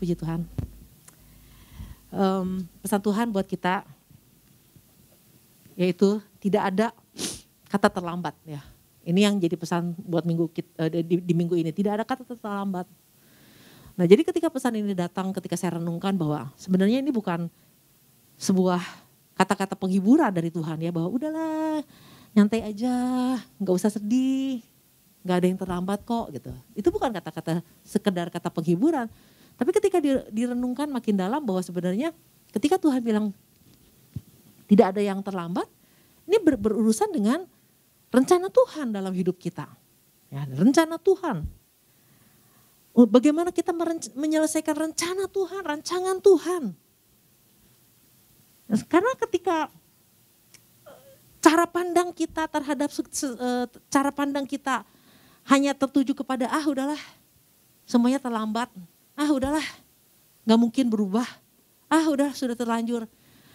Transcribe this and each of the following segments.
puji Tuhan. Um, pesan Tuhan buat kita yaitu tidak ada kata terlambat ya. Ini yang jadi pesan buat minggu kita, eh, di, di minggu ini tidak ada kata terlambat. Nah jadi ketika pesan ini datang ketika saya renungkan bahwa sebenarnya ini bukan sebuah kata-kata penghiburan dari Tuhan ya bahwa udahlah nyantai aja, nggak usah sedih, nggak ada yang terlambat kok gitu. Itu bukan kata-kata sekedar kata penghiburan, tapi ketika direnungkan makin dalam bahwa sebenarnya ketika Tuhan bilang tidak ada yang terlambat, ini ber berurusan dengan rencana Tuhan dalam hidup kita. Ya, rencana Tuhan. Bagaimana kita menyelesaikan rencana Tuhan, rancangan Tuhan. Karena ketika cara pandang kita terhadap eh, cara pandang kita hanya tertuju kepada ah udahlah semuanya terlambat, ah udahlah nggak mungkin berubah, ah udah sudah terlanjur.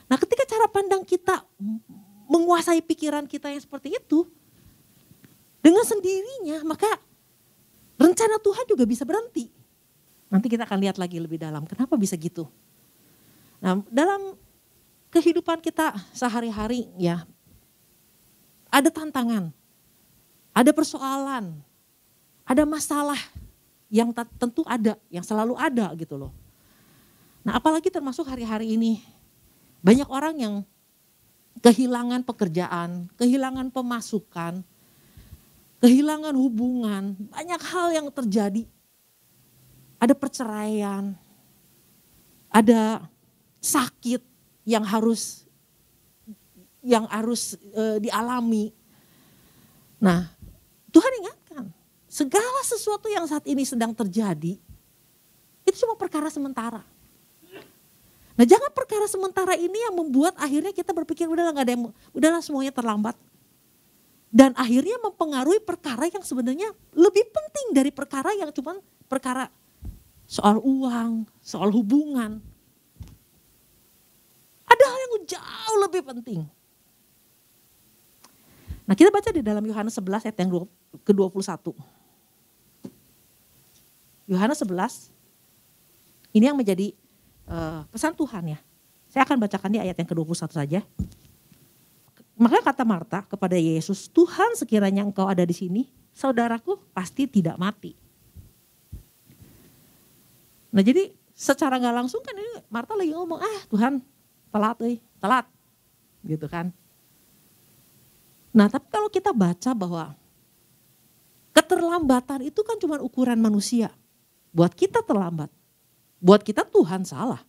Nah ketika cara pandang kita menguasai pikiran kita yang seperti itu, dengan sendirinya maka rencana Tuhan juga bisa berhenti. Nanti kita akan lihat lagi lebih dalam kenapa bisa gitu. Nah dalam kehidupan kita sehari-hari ya ada tantangan, ada persoalan, ada masalah yang tentu ada, yang selalu ada gitu loh. Nah apalagi termasuk hari-hari ini, banyak orang yang kehilangan pekerjaan, kehilangan pemasukan, kehilangan hubungan, banyak hal yang terjadi. Ada perceraian, ada sakit yang harus yang harus e, dialami. Nah, Tuhan ingatkan, segala sesuatu yang saat ini sedang terjadi itu cuma perkara sementara. Nah, jangan perkara sementara ini yang membuat akhirnya kita berpikir udahlah nggak ada yang udahlah semuanya terlambat. Dan akhirnya mempengaruhi perkara yang sebenarnya lebih penting dari perkara yang cuma perkara soal uang, soal hubungan. Ada hal yang jauh lebih penting. Nah kita baca di dalam Yohanes 11 ayat yang ke-21. Yohanes 11, ini yang menjadi uh, pesan Tuhan ya. Saya akan bacakan di ayat yang ke-21 saja. Maka kata Marta kepada Yesus, Tuhan sekiranya engkau ada di sini, saudaraku pasti tidak mati. Nah jadi secara nggak langsung kan ini Marta lagi ngomong, ah Tuhan telat, eh, telat. Gitu kan. Nah tapi kalau kita baca bahwa keterlambatan itu kan cuma ukuran manusia. Buat kita terlambat. Buat kita Tuhan salah.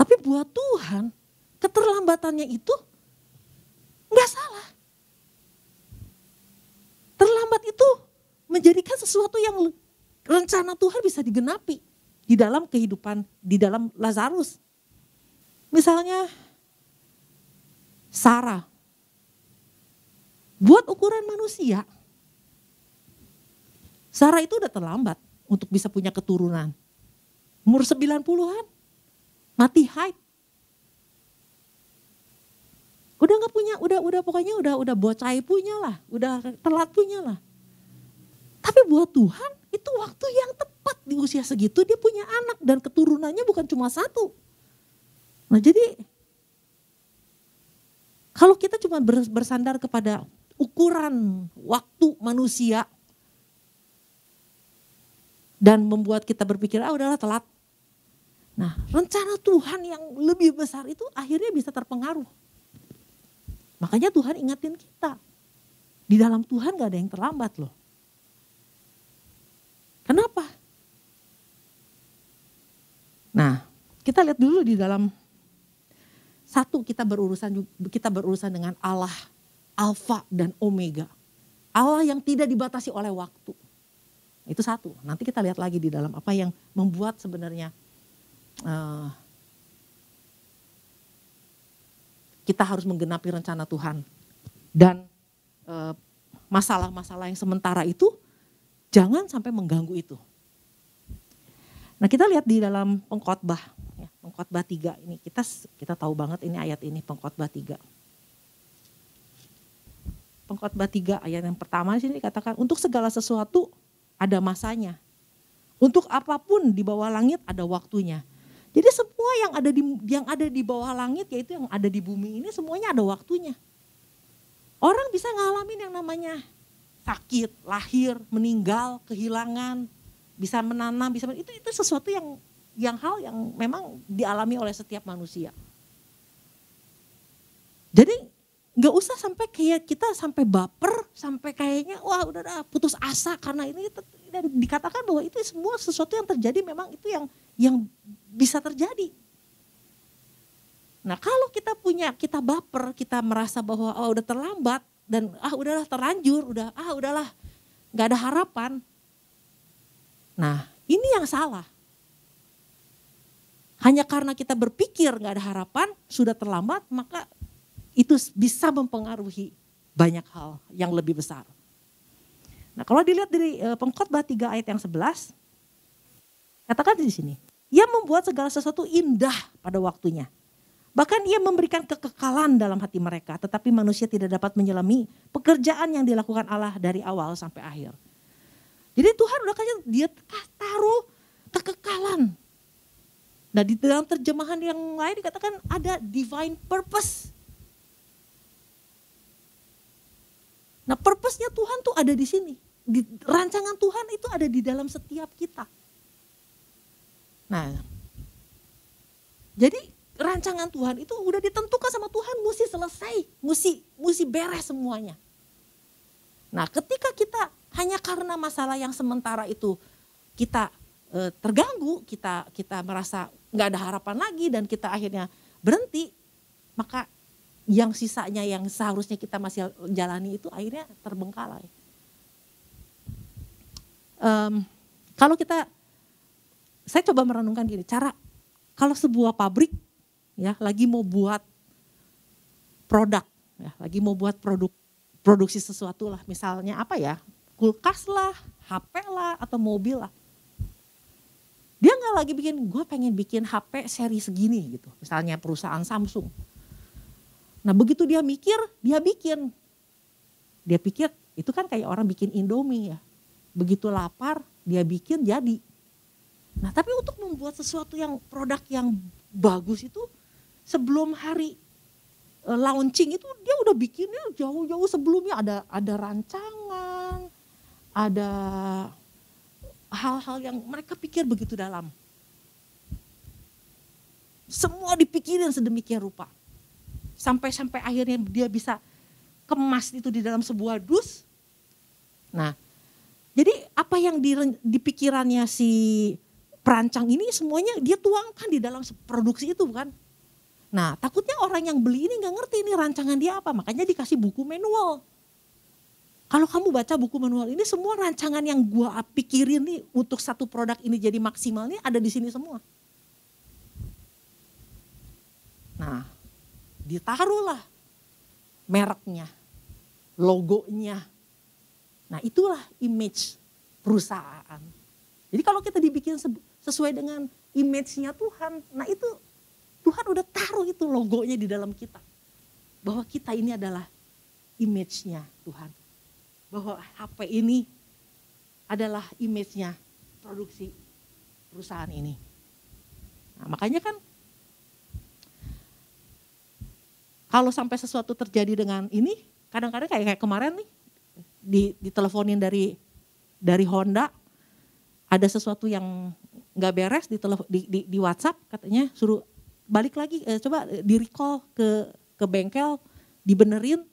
Tapi buat Tuhan keterlambatannya itu nggak salah. Terlambat itu menjadikan sesuatu yang rencana Tuhan bisa digenapi di dalam kehidupan, di dalam Lazarus. Misalnya Sarah Buat ukuran manusia, Sarah itu udah terlambat untuk bisa punya keturunan. Umur 90-an, mati haid. Udah nggak punya, udah udah pokoknya udah udah bocai punya lah, udah telat punya lah. Tapi buat Tuhan itu waktu yang tepat di usia segitu dia punya anak dan keturunannya bukan cuma satu. Nah jadi kalau kita cuma bersandar kepada ukuran waktu manusia dan membuat kita berpikir ah udahlah telat. Nah rencana Tuhan yang lebih besar itu akhirnya bisa terpengaruh. Makanya Tuhan ingatin kita. Di dalam Tuhan gak ada yang terlambat loh. Kenapa? Nah kita lihat dulu di dalam satu kita berurusan kita berurusan dengan Allah Alfa dan Omega. Allah yang tidak dibatasi oleh waktu. Itu satu. Nanti kita lihat lagi di dalam apa yang membuat sebenarnya uh, kita harus menggenapi rencana Tuhan. Dan uh, masalah-masalah yang sementara itu jangan sampai mengganggu itu. Nah kita lihat di dalam pengkhotbah, ya, pengkhotbah tiga ini kita kita tahu banget ini ayat ini pengkhotbah tiga pengkhotbah 3 ayat yang pertama sini dikatakan untuk segala sesuatu ada masanya. Untuk apa pun di bawah langit ada waktunya. Jadi semua yang ada di yang ada di bawah langit yaitu yang ada di bumi ini semuanya ada waktunya. Orang bisa ngalamin yang namanya sakit, lahir, meninggal, kehilangan, bisa menanam, bisa itu itu sesuatu yang yang hal yang memang dialami oleh setiap manusia. Jadi nggak usah sampai kayak kita sampai baper, sampai kayaknya wah udah dah putus asa karena ini dan dikatakan bahwa itu semua sesuatu yang terjadi memang itu yang yang bisa terjadi. Nah kalau kita punya, kita baper, kita merasa bahwa oh udah terlambat dan ah udahlah terlanjur, udah ah udahlah nggak ada harapan. Nah ini yang salah. Hanya karena kita berpikir nggak ada harapan, sudah terlambat, maka itu bisa mempengaruhi banyak hal yang lebih besar. Nah kalau dilihat dari uh, pengkhotbah 3 ayat yang 11, katakan di sini, ia membuat segala sesuatu indah pada waktunya. Bahkan ia memberikan kekekalan dalam hati mereka, tetapi manusia tidak dapat menyelami pekerjaan yang dilakukan Allah dari awal sampai akhir. Jadi Tuhan udah kasih dia taruh kekekalan. Nah di dalam terjemahan yang lain dikatakan ada divine purpose. Nah purpose-nya Tuhan tuh ada di sini. Di, rancangan Tuhan itu ada di dalam setiap kita. Nah, jadi rancangan Tuhan itu udah ditentukan sama Tuhan mesti selesai, mesti mesti beres semuanya. Nah, ketika kita hanya karena masalah yang sementara itu kita e, terganggu, kita kita merasa nggak ada harapan lagi dan kita akhirnya berhenti, maka yang sisanya yang seharusnya kita masih jalani itu akhirnya terbengkalai. Um, kalau kita saya coba merenungkan gini, cara kalau sebuah pabrik ya lagi mau buat produk, ya, lagi mau buat produk produksi sesuatu lah, misalnya apa ya, kulkas lah, HP lah, atau mobil lah. Dia nggak lagi bikin, gue pengen bikin HP seri segini gitu, misalnya perusahaan Samsung. Nah begitu dia mikir, dia bikin. Dia pikir, itu kan kayak orang bikin Indomie ya. Begitu lapar, dia bikin jadi. Nah tapi untuk membuat sesuatu yang produk yang bagus itu sebelum hari uh, launching itu dia udah bikinnya jauh-jauh sebelumnya ada ada rancangan, ada hal-hal yang mereka pikir begitu dalam. Semua dipikirin sedemikian rupa. Sampai-sampai akhirnya dia bisa kemas itu di dalam sebuah dus. Nah, jadi apa yang di, di pikirannya si perancang ini semuanya dia tuangkan di dalam produksi itu kan. Nah takutnya orang yang beli ini nggak ngerti ini rancangan dia apa, makanya dikasih buku manual. Kalau kamu baca buku manual ini semua rancangan yang gua pikirin nih untuk satu produk ini jadi maksimal ini ada di sini semua. Nah, ditaruhlah mereknya, logonya. Nah, itulah image perusahaan. Jadi kalau kita dibikin sesuai dengan image-nya Tuhan. Nah itu Tuhan udah taruh itu logonya di dalam kita. Bahwa kita ini adalah image-nya Tuhan. Bahwa HP ini adalah image-nya produksi perusahaan ini. Nah, makanya kan kalau sampai sesuatu terjadi dengan ini, kadang-kadang kayak, kayak kemarin nih, di, diteleponin dari dari Honda, ada sesuatu yang nggak beres di, di, di, di WhatsApp katanya suruh balik lagi eh, coba di recall ke ke bengkel dibenerin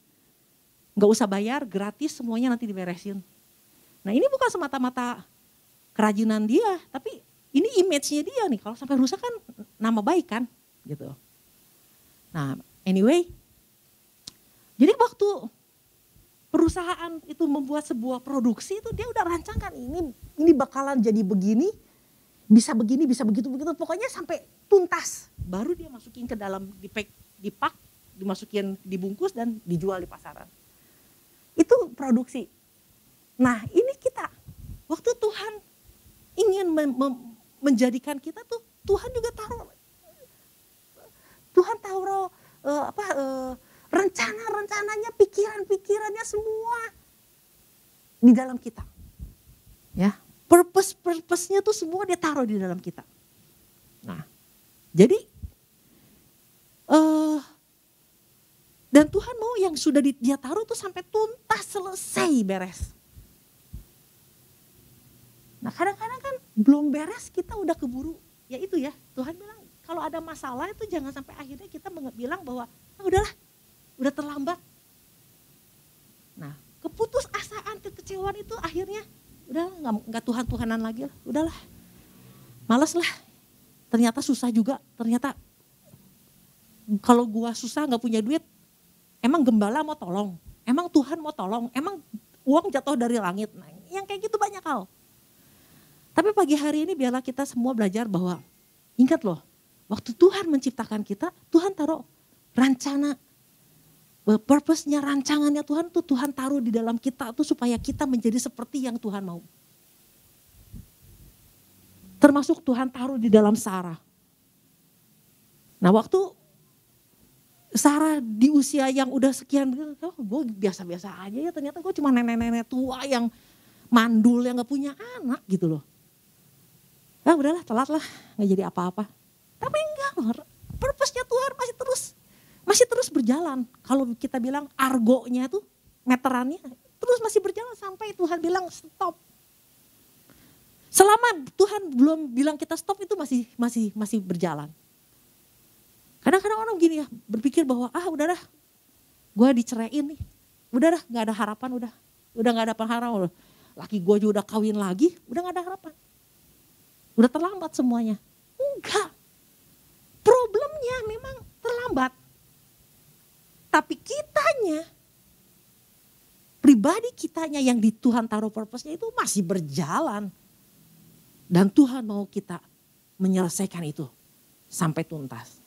nggak usah bayar gratis semuanya nanti diberesin. Nah ini bukan semata-mata kerajinan dia tapi ini image-nya dia nih kalau sampai rusak kan nama baik kan gitu. Nah anyway jadi waktu perusahaan itu membuat sebuah produksi itu dia udah rancangkan ini ini bakalan jadi begini bisa begini, bisa begitu, begitu. Pokoknya sampai tuntas. Baru dia masukin ke dalam dipak, dipak, dimasukin dibungkus dan dijual di pasaran. Itu produksi. Nah ini kita. Waktu Tuhan ingin menjadikan kita tuh, Tuhan juga taruh. Tuhan taruh uh, apa uh, rencana-rencananya, pikiran-pikirannya semua di dalam kita. Ya, Purpose-purpose-nya tuh semua dia taruh di dalam kita. Nah, jadi uh, dan Tuhan mau yang sudah dia taruh tuh sampai tuntas selesai beres. Nah kadang-kadang kan belum beres kita udah keburu. Ya itu ya Tuhan bilang kalau ada masalah itu jangan sampai akhirnya kita bilang bahwa ah, udahlah udah terlambat. Nah keputus asaan kekecewaan itu akhirnya udah nggak nggak Tuhan Tuhanan lagi lah, udahlah, males lah. Ternyata susah juga, ternyata kalau gua susah nggak punya duit, emang gembala mau tolong, emang Tuhan mau tolong, emang uang jatuh dari langit. Nah, yang kayak gitu banyak hal. Tapi pagi hari ini biarlah kita semua belajar bahwa ingat loh, waktu Tuhan menciptakan kita, Tuhan taruh rencana purpose-nya, rancangannya Tuhan tuh Tuhan taruh di dalam kita tuh supaya kita menjadi seperti yang Tuhan mau. Termasuk Tuhan taruh di dalam Sarah. Nah waktu Sarah di usia yang udah sekian, oh, gue biasa-biasa aja ya ternyata gue cuma nenek-nenek tua yang mandul yang gak punya anak gitu loh. Nah udahlah telat lah gak jadi apa-apa. Tapi enggak purpose-nya Tuhan masih terus masih terus berjalan. Kalau kita bilang argonya itu meterannya terus masih berjalan sampai Tuhan bilang stop. Selama Tuhan belum bilang kita stop itu masih masih masih berjalan. Kadang-kadang orang gini ya berpikir bahwa ah udahlah gue diceraiin nih. Udahlah gak ada harapan udah. Udah gak ada harapan. Laki gue juga udah kawin lagi udah gak ada harapan. Udah terlambat semuanya. Enggak. Problemnya memang terlambat tapi kitanya, pribadi kitanya yang di Tuhan taruh purpose-nya itu masih berjalan. Dan Tuhan mau kita menyelesaikan itu sampai tuntas.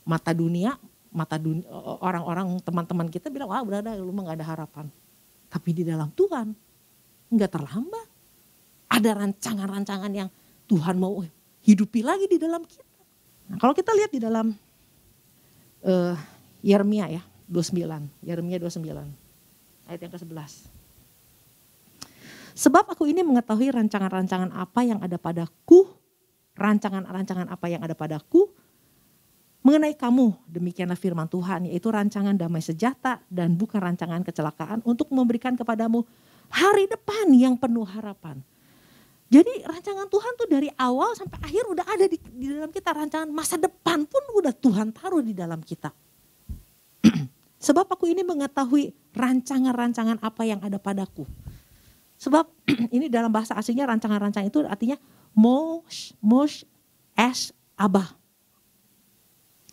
Mata dunia, mata dunia orang-orang teman-teman kita bilang, wah berada lu gak ada harapan. Tapi di dalam Tuhan nggak terlambat. Ada rancangan-rancangan yang Tuhan mau hidupi lagi di dalam kita. Nah, kalau kita lihat di dalam uh, Yeremia ya, 29. Yeremia 29. Ayat yang ke-11. Sebab aku ini mengetahui rancangan-rancangan apa yang ada padaku, rancangan-rancangan apa yang ada padaku, mengenai kamu, demikianlah firman Tuhan, yaitu rancangan damai sejahtera dan bukan rancangan kecelakaan untuk memberikan kepadamu hari depan yang penuh harapan. Jadi rancangan Tuhan tuh dari awal sampai akhir udah ada di, di dalam kita. Rancangan masa depan pun udah Tuhan taruh di dalam kita. Sebab aku ini mengetahui rancangan-rancangan apa yang ada padaku. Sebab ini dalam bahasa aslinya rancangan-rancangan itu artinya mosh, mosh, es, abah.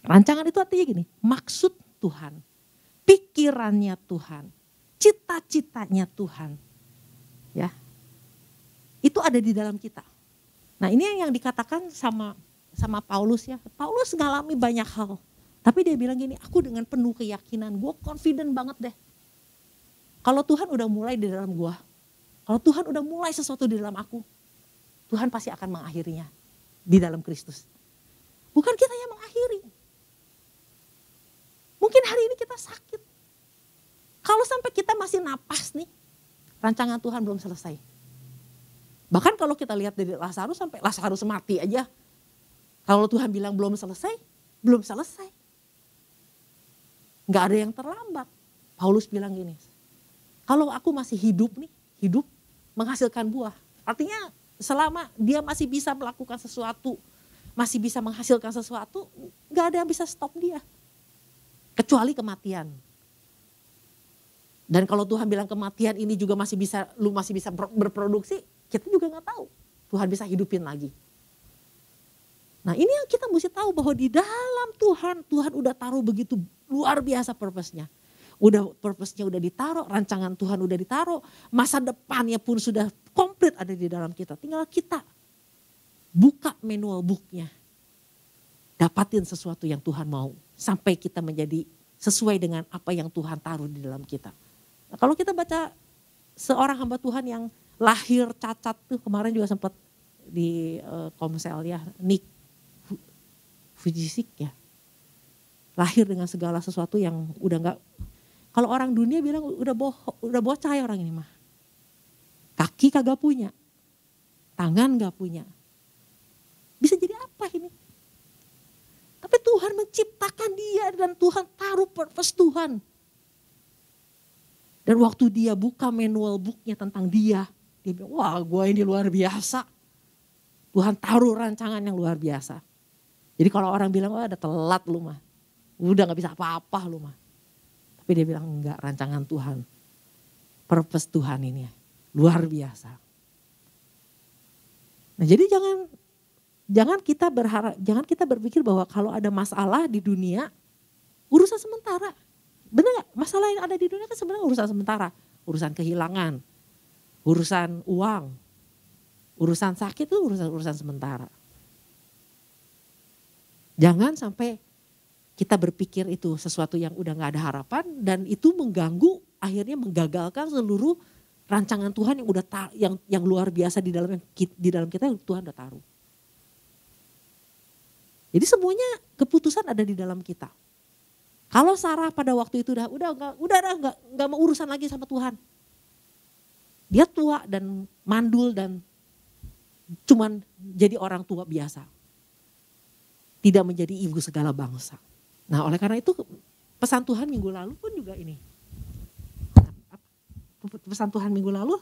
Rancangan itu artinya gini, maksud Tuhan, pikirannya Tuhan, cita-citanya Tuhan. Ya. Itu ada di dalam kita. Nah, ini yang dikatakan sama sama Paulus ya. Paulus ngalami banyak hal tapi dia bilang gini, aku dengan penuh keyakinan, gue confident banget deh. Kalau Tuhan udah mulai di dalam gue, kalau Tuhan udah mulai sesuatu di dalam aku, Tuhan pasti akan mengakhirinya di dalam Kristus. Bukan kita yang mengakhiri. Mungkin hari ini kita sakit. Kalau sampai kita masih napas nih, rancangan Tuhan belum selesai. Bahkan kalau kita lihat dari Lazarus sampai Lazarus mati aja. Kalau Tuhan bilang belum selesai, belum selesai. Nggak ada yang terlambat. Paulus bilang gini, kalau aku masih hidup nih, hidup menghasilkan buah. Artinya selama dia masih bisa melakukan sesuatu, masih bisa menghasilkan sesuatu, nggak ada yang bisa stop dia. Kecuali kematian. Dan kalau Tuhan bilang kematian ini juga masih bisa, lu masih bisa berproduksi, kita juga nggak tahu. Tuhan bisa hidupin lagi. Nah ini yang kita mesti tahu bahwa di dalam Tuhan, Tuhan udah taruh begitu luar biasa purpose-nya. Udah purpose-nya udah ditaruh, rancangan Tuhan udah ditaruh, masa depannya pun sudah komplit ada di dalam kita. Tinggal kita buka manual booknya. Dapatin sesuatu yang Tuhan mau. Sampai kita menjadi sesuai dengan apa yang Tuhan taruh di dalam kita. Nah, kalau kita baca seorang hamba Tuhan yang lahir cacat tuh kemarin juga sempat di uh, komsel ya, Nick fisik ya. Lahir dengan segala sesuatu yang udah nggak kalau orang dunia bilang udah boh, udah bocah ya orang ini mah. Kaki kagak punya, tangan gak punya. Bisa jadi apa ini? Tapi Tuhan menciptakan dia dan Tuhan taruh purpose Tuhan. Dan waktu dia buka manual booknya tentang dia, dia bilang, wah gue ini luar biasa. Tuhan taruh rancangan yang luar biasa. Jadi kalau orang bilang, wah ada telat lu mah. Udah gak bisa apa-apa lu mah. Tapi dia bilang, enggak rancangan Tuhan. Purpose Tuhan ini luar biasa. Nah jadi jangan jangan kita berharap, jangan kita berpikir bahwa kalau ada masalah di dunia, urusan sementara. Benar gak? Masalah yang ada di dunia kan sebenarnya urusan sementara. Urusan kehilangan, urusan uang, urusan sakit itu urusan-urusan sementara. Jangan sampai kita berpikir itu sesuatu yang udah gak ada harapan dan itu mengganggu akhirnya menggagalkan seluruh rancangan Tuhan yang udah yang yang luar biasa di dalam di dalam kita yang Tuhan udah taruh. Jadi semuanya keputusan ada di dalam kita. Kalau Sarah pada waktu itu udah udah enggak udah enggak enggak mau urusan lagi sama Tuhan. Dia tua dan mandul dan cuman jadi orang tua biasa. Tidak menjadi ibu segala bangsa. Nah oleh karena itu pesan Tuhan minggu lalu pun juga ini. Pesan Tuhan minggu lalu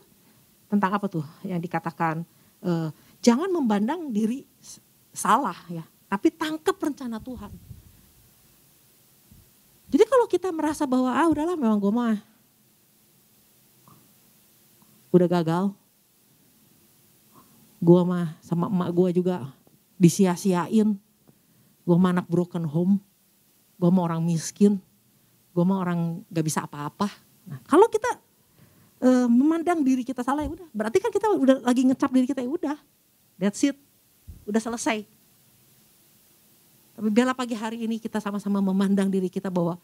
tentang apa tuh yang dikatakan eh, jangan memandang diri salah ya, tapi tangkap rencana Tuhan. Jadi kalau kita merasa bahwa ah udahlah memang gue mah udah gagal. Gue mah sama emak gue juga disia-siain. Gue mah anak broken home. Gue mah orang miskin. Gue mah orang gak bisa apa-apa. Nah, kalau kita e, memandang diri kita salah ya udah. Berarti kan kita udah lagi ngecap diri kita ya udah. That's it. Udah selesai. Tapi bela pagi hari ini kita sama-sama memandang diri kita bahwa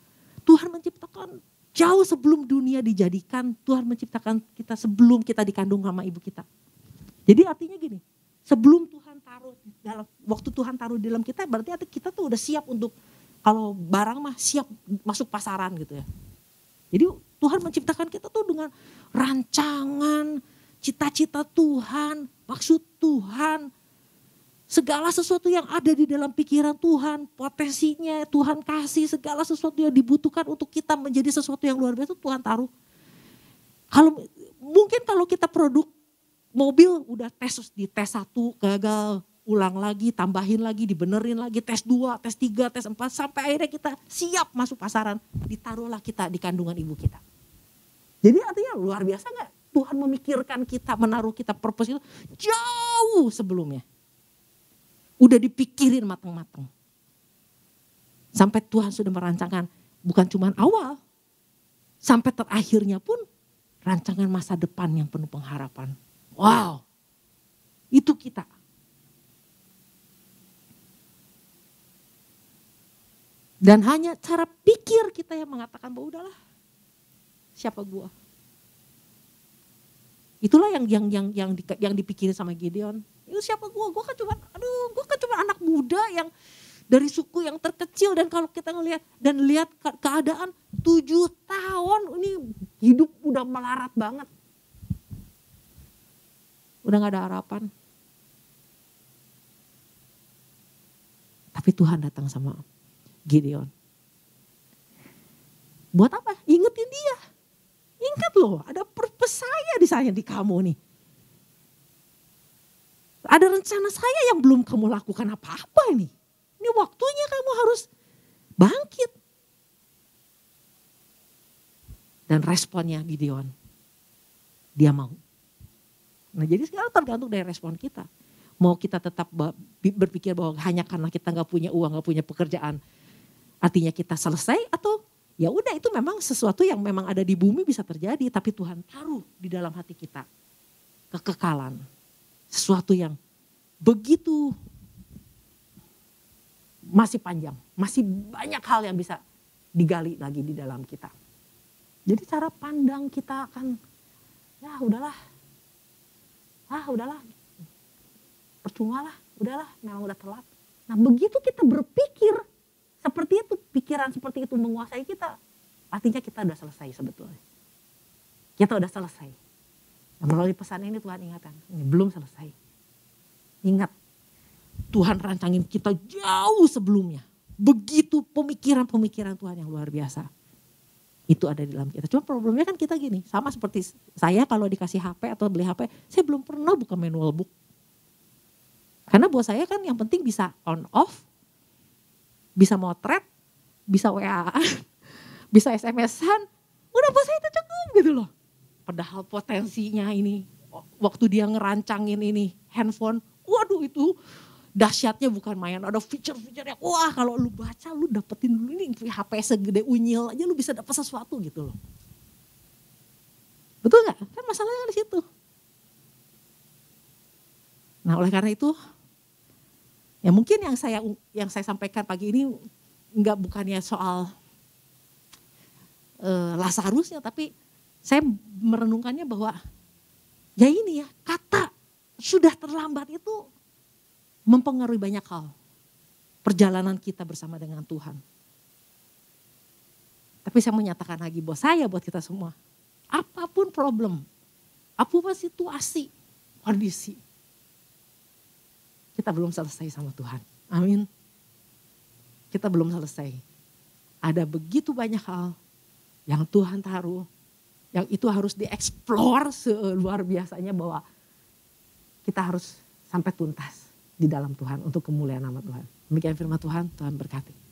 Tuhan menciptakan jauh sebelum dunia dijadikan, Tuhan menciptakan kita sebelum kita dikandung sama ibu kita. Jadi artinya gini, sebelum Tuhan taruh dalam waktu Tuhan taruh di dalam kita berarti kita tuh udah siap untuk kalau barang mah siap masuk pasaran gitu ya. Jadi Tuhan menciptakan kita tuh dengan rancangan, cita-cita Tuhan, maksud Tuhan, Segala sesuatu yang ada di dalam pikiran Tuhan, potensinya Tuhan kasih, segala sesuatu yang dibutuhkan untuk kita menjadi sesuatu yang luar biasa Tuhan taruh. Kalau mungkin kalau kita produk mobil udah tes di tes satu gagal, ulang lagi, tambahin lagi, dibenerin lagi, tes dua, tes tiga, tes empat, sampai akhirnya kita siap masuk pasaran, ditaruhlah kita di kandungan ibu kita. Jadi artinya luar biasa nggak? Tuhan memikirkan kita, menaruh kita purpose itu jauh sebelumnya. Udah dipikirin matang-matang. Sampai Tuhan sudah merancangkan bukan cuma awal. Sampai terakhirnya pun rancangan masa depan yang penuh pengharapan. Wow, itu kita. Dan hanya cara pikir kita yang mengatakan bahwa udahlah siapa gua. Itulah yang yang yang yang, yang dipikirin sama Gideon. Itu siapa gua? Gua kan cuma aduh, gua kan cuma anak muda yang dari suku yang terkecil dan kalau kita ngelihat dan lihat keadaan tujuh tahun ini hidup udah melarat banget. Udah gak ada harapan. Tapi Tuhan datang sama Gideon. Buat apa? Ingetin dia. Ingat loh, ada purpose saya di saya di kamu nih. Ada rencana saya yang belum kamu lakukan apa-apa ini. Ini waktunya kamu harus bangkit. Dan responnya Gideon, dia mau. Nah jadi sekarang tergantung dari respon kita. Mau kita tetap berpikir bahwa hanya karena kita nggak punya uang, nggak punya pekerjaan, artinya kita selesai atau ya udah itu memang sesuatu yang memang ada di bumi bisa terjadi tapi Tuhan taruh di dalam hati kita kekekalan sesuatu yang begitu masih panjang masih banyak hal yang bisa digali lagi di dalam kita jadi cara pandang kita akan ya udahlah ah udahlah percuma lah udahlah memang udah telat nah begitu kita berpikir seperti itu, pikiran seperti itu menguasai kita, artinya kita udah selesai sebetulnya. Kita udah selesai. Nah, melalui pesan ini Tuhan ingatkan, ini belum selesai. Ingat, Tuhan rancangin kita jauh sebelumnya. Begitu pemikiran-pemikiran Tuhan yang luar biasa. Itu ada di dalam kita. Cuma problemnya kan kita gini, sama seperti saya kalau dikasih HP atau beli HP, saya belum pernah buka manual book. Karena buat saya kan yang penting bisa on off, bisa motret, bisa WA, bisa SMS-an, udah buat saya itu cukup gitu loh. Padahal potensinya ini, waktu dia ngerancangin ini handphone, waduh itu dahsyatnya bukan main ada feature-feature yang wah kalau lu baca lu dapetin dulu ini HP segede unyil aja lu bisa dapat sesuatu gitu loh. Betul nggak? Kan masalahnya di situ. Nah oleh karena itu ya mungkin yang saya yang saya sampaikan pagi ini nggak bukannya soal uh, Lazarusnya tapi saya merenungkannya bahwa ya ini ya kata sudah terlambat itu mempengaruhi banyak hal. Perjalanan kita bersama dengan Tuhan. Tapi saya menyatakan lagi buat saya, buat kita semua. Apa pun problem, apa pun situasi, kondisi. Kita belum selesai sama Tuhan. Amin. Kita belum selesai. Ada begitu banyak hal yang Tuhan taruh, yang itu harus dieksplor seluar biasanya bahwa kita harus sampai tuntas di dalam Tuhan untuk kemuliaan nama Tuhan. Demikian firman Tuhan, Tuhan berkati.